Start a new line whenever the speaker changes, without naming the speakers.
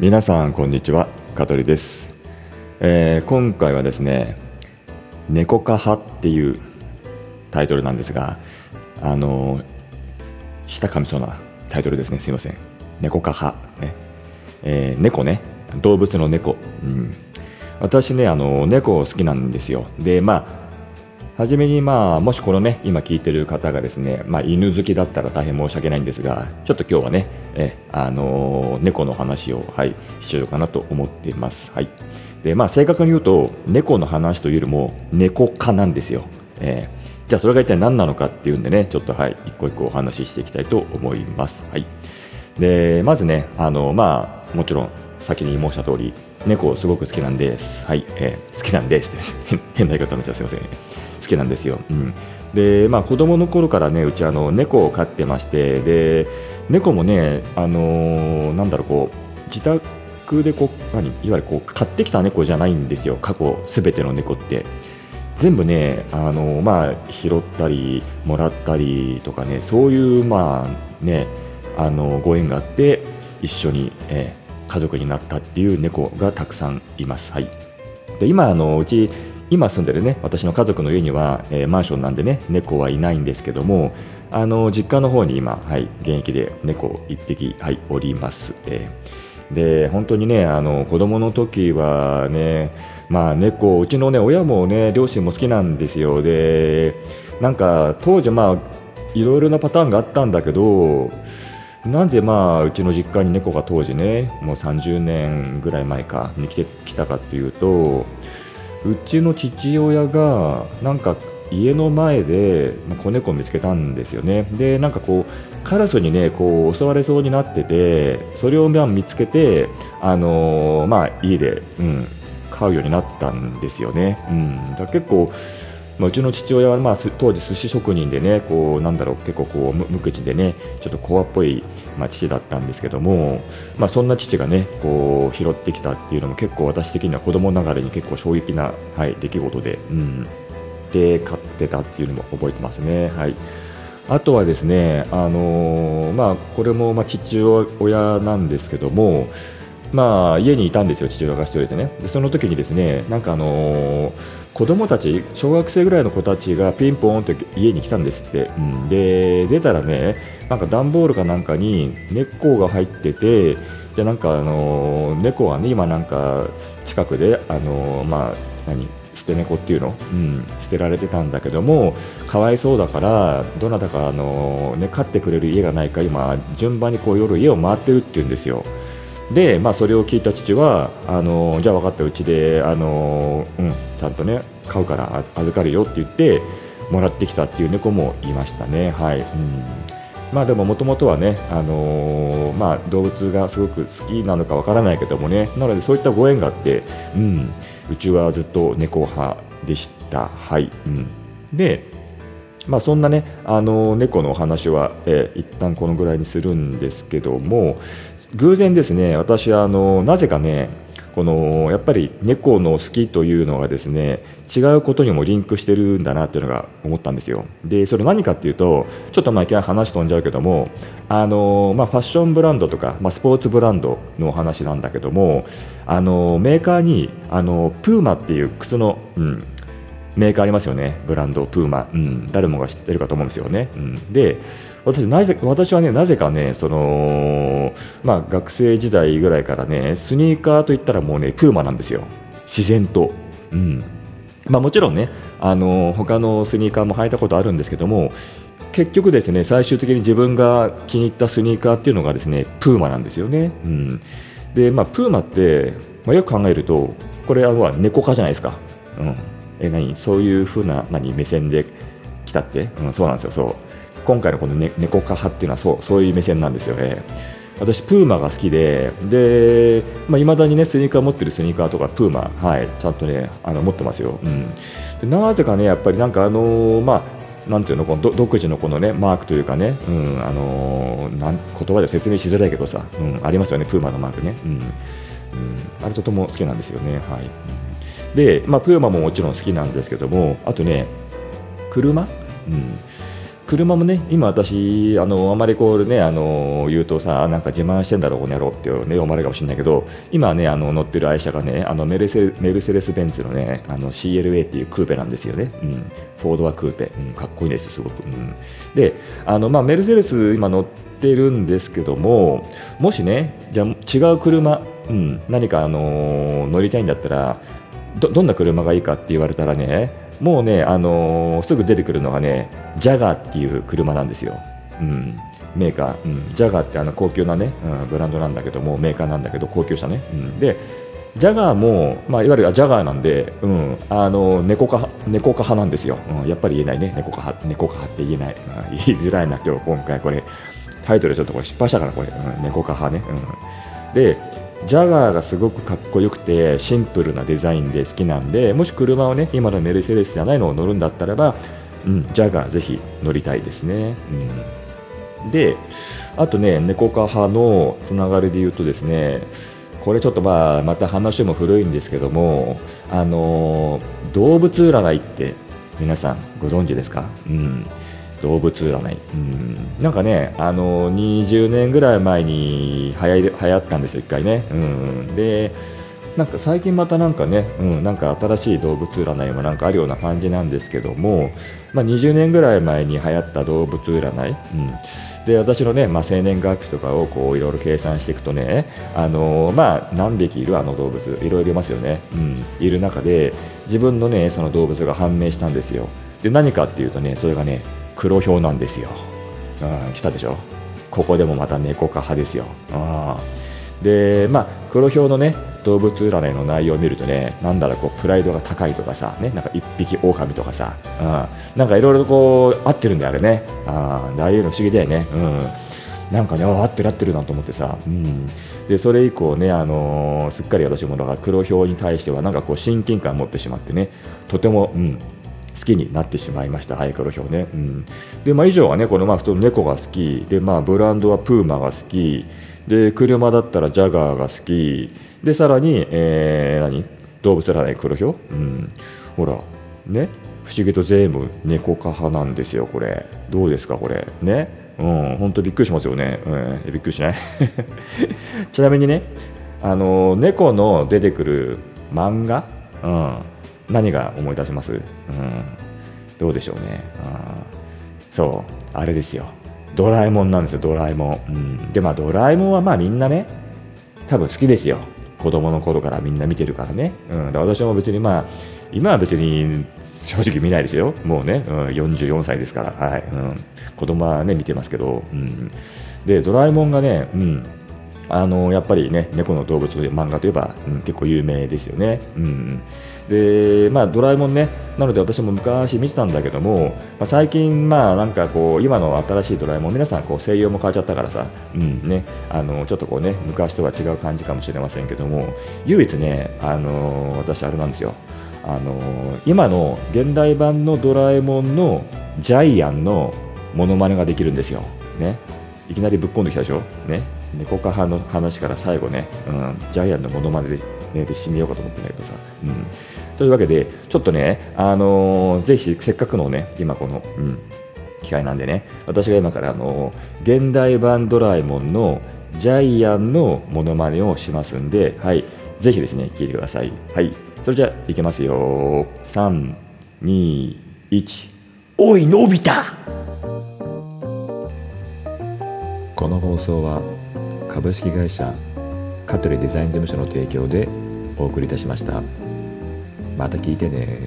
皆さんこんにちは。香取です、えー、今回はですね猫か派っていうタイトルなんですがあの舌噛みそうなタイトルですね。すいません。猫か派ね、えー、猫ね。動物の猫、うん、私ねあの猫好きなんですよ。でまあ初めに、まあ、もしこのね、今聞いてる方がですね、まあ、犬好きだったら大変申し訳ないんですが、ちょっと今日はね、えあのー、猫の話を、はい、しようかなと思っています。はい。で、まあ、正確に言うと、猫の話というよりも、猫科なんですよ。えー、じゃあ、それが一体何なのかっていうんでね、ちょっと、はい、一個一個お話ししていきたいと思います。はい。で、まずね、あの、まあ、もちろん、先に申した通り、猫すごく好きなんです。はい、えー、好きなんです 変な言い方になっちゃすみません。好きなんですよ。うん、でまあ、子供の頃からねうちあの猫を飼ってましてで猫もね、あのー、なんだろうこう自宅でこう何いわゆるこう買ってきた猫じゃないんですよ過去すべての猫って全部ね、あのー、まあ、拾ったりもらったりとかねそういうまあねあのご縁があって一緒に、えー、家族になったっていう猫がたくさんいます。はい、で今あのうち今住んでるね私の家族の家には、えー、マンションなんでね猫はいないんですけどもあの実家の方に今、はい、現役で猫1匹、はい、おります。えー、で本当にねあの子供の時はねまあ猫うちのね親もね両親も好きなんですよでなんか当時まあいろいろなパターンがあったんだけどなんでまあうちの実家に猫が当時ねもう30年ぐらい前かに来てきたかっていうとうちの父親がなんか家の前で子猫を見つけたんですよね。で、なんかこう、カラスにね、こう襲われそうになってて、それを見つけて、あのー、まあ、家で、うん、飼うようになったんですよね。うん、だ結構、まあ、うちの父親は、まあ、当時寿司職人でねこうなんだろう結構こう無口でねちょっとコアっぽい、まあ、父だったんですけども、まあ、そんな父がねこう拾ってきたっていうのも結構私的には子供ながらに結構衝撃な、はい、出来事で、うん、で飼ってたっていうのも覚えてますね。はいあとはですね、あのー、まあ、これもま父親なんですけども、まあ、家にいたんですよ、父親が1人でね。でその時にですね、なんかあのー、子供たち、小学生ぐらいの子たちがピンポーンって家に来たんですって。うん、で、出たらね、なんか段ボールかなんかに根っこが入ってて、で、なんかあのー、猫はね、今なんか近くで、あのー、まあ、何、捨て猫っていうの、うん、捨てられてたんだけども、かわいそうだから、どなたか、あのね、飼ってくれる家がないか、今、順番にこう夜家を回ってるって言うんですよ。で、まあ、それを聞いた父はあのじゃあ分かったうちであの、うん、ちゃんとね買うから預かるよって言ってもらってきたっていう猫もいましたね。はい、うんまあでももともとはね、あのー、まあ、動物がすごく好きなのかわからないけどもね、なのでそういったご縁があって、うん、うちはずっと猫派でした。はい。うん、で、まあ、そんなね、あの、猫のお話は、えー、一旦このぐらいにするんですけども、偶然ですね、私はあのなぜかね、このやっぱり猫の好きというのがですね違うことにもリンクしてるんだなっていうのが思ったんですよ。でそれ何かっていうとちょっとまあいきなり話飛んじゃうけどもあの、まあ、ファッションブランドとか、まあ、スポーツブランドのお話なんだけどもあのメーカーにあのプーマっていう靴の、うん、メーカーありますよねブランドプーマ、うん、誰もが知ってるかと思うんですよね。うん、で私なぜ私はね、なぜかね、そのまあ、学生時代ぐらいからね、スニーカーといったらもうね、プーマなんですよ、自然と。うんまあ、もちろんね、あの他のスニーカーも履いたことあるんですけども、結局ですね、最終的に自分が気に入ったスニーカーっていうのがですね、プーマなんですよね。うん、で、まあ、プーマって、まあ、よく考えると、これは猫科じゃないですか。うん、え何？そういうふうな何？目線で来たって、うん、そうなんですよ、そう。今回のこの、ね、猫化派っていうのはそうそういう目線なんですよね。私、プーマが好きで、で、まあ、未だにね、スニーカー持ってるスニーカーとか、プーマ、はい、ちゃんとね、あの持ってますよ。うん、でなぜかね、やっぱりなんかあのー、まあ、なんていうの、この独自のこのね、マークというかね、うん、あのー、なん言葉で説明しづらいけどさ、うん、ありますよね、プーマのマークね。うん、うん、あれとても好きなんですよね。はい。で、まあ、プーマももちろん好きなんですけども、あとね、車、うん、車もね、今私、あのあまりこうね、あの言うとさ、なんか自慢してんだろう、この野郎って、ね、思われるかもしれないけど、今ね、あの乗ってる愛車がね、あのメルセメルセデス・ベンツのね、あの CLA っていうクーペなんですよね。うん、フォードはクーペ、うん、かっこいいです、すごく。うん、で、あのまあ、メルセデス、今乗ってるんですけども、もしね、じゃ違う車、うん、何か、あの乗りたいんだったらど、どんな車がいいかって言われたらね、もうね、あのー、すぐ出てくるのがね、ジャガーっていう車なんですよ。うん、メーカー、うん、ジャガーってあの高級なね、うん、ブランドなんだけども、メーカーなんだけど、高級車ね。うん、で、ジャガーも、まあ、いわゆるジャガーなんで、うん、あの猫か猫か派なんですよ、うん、やっぱり言えないね、猫か派猫か派って言えない、うん、言いづらいな、今日今回これ、タイトルちょっとこれ失敗したから、これ、うん、猫か派ね。うん、で、ジャガーがすごくかっこよくてシンプルなデザインで好きなんでもし車をね今のメルセデスじゃないのを乗るんだったらば、うん、ジャガーぜひ乗りたいですね、うん、であとね猫科派のつながりで言うとですねこれちょっとまあまた話も古いんですけどもあの動物占いって皆さんご存知ですか、うん、動物占い、うん、なんかね、あの20年ぐらい前に流行流行ったんですよ、1回ね。うん、でなんか最近またなんかね、うん、なんか新しい動物占いもなんかあるような感じなんですけども、まあ、20年ぐらい前に流行った動物占い、うん、で私のね、まあ、生年月日とかをこういろいろ計算していくとね、あのー、まあ、何匹いるあの動物、いろいろいますよね、うん、いる中で自分のねその動物が判明したんですよ。で何かっていうとね、それがね、黒表なんですよ。うん、来たでしょ？ここでもまた猫科派ですよ。うん、で、まあ、黒表のね、動物占いの内容を見るとね、なんだろう、こう、プライドが高いとかさ、ね、なんか一匹狼とかさ、うん、なんかいろいろこう、合ってるんだよ、あれね。あああいうの不思議だよね。うん。なんかね、合ってる合ってるなと思ってさ、うん、でそれ以降ね、あのー、すっかり私もだから黒表に対してはなんかこう親近感を持ってしまってね、とても、うん、好きになってしまいました、ハイカロ表ね。うん、で、まあ、以上はね、このまあ普通猫が好き、で、まあ、ブランドはプーマが好き、で、車だったらジャガーが好き、で、さらに、えー、何？動物占い黒表う？ん。ほら、ね、不思議と全部猫科派なんですよ、これ。どうですか、これ？ね？うん、本当びっくりしますよね。うん、びっくりしない？ちなみにね、あの猫の出てくる漫画、うん、何が思い出します、うん、どうでしょうね、うん。そう、あれですよ、ドラえもんなんですよ、ドラえもん。うん、で、まあ、ドラえもんはまあみんなね、多分好きですよ、子供の頃からみんな見てるからね。うん、私も別にまあ、今は別に正直見ないですよ、もうね、うん、44歳ですから、はい。うん、子供はね、見てますけど、うん、で、ドラえもんがね、うん。あのやっぱりね、猫の動物漫画といえば、うん、結構有名ですよね。うんでまあ、ドラえもんね、なので私も昔見てたんだけども、まあ、最近、まあなんかこう今の新しいドラえもん、皆さんこう声優も変わっちゃったからさ、うんね、あのちょっとこうね昔とは違う感じかもしれませんけども、唯一ね、あの私、あれなんですよ、あの今の現代版のドラえもんのジャイアンのモノマネができるんですよ。ね、いきなりぶっこんできたでしょ？ね、猫科派の話から最後ね、うん、ジャイアンのモノマネで,、ね、で締めようかと思ってんだけどさ。うんというわけで、ちょっとね、あのー、ぜひせっかくのね、今この、うん、機会なんでね、私が今から、あのー、現代版ドラえもんのジャイアンのモノマネをしますんで、はい、ぜひですね、聞いてください。はい、それじゃあ、いきますよ。3、2、1。おい、のび太この放送は、株式会社香取デザイン事務所の提供でお送りいたしました。また聞いてね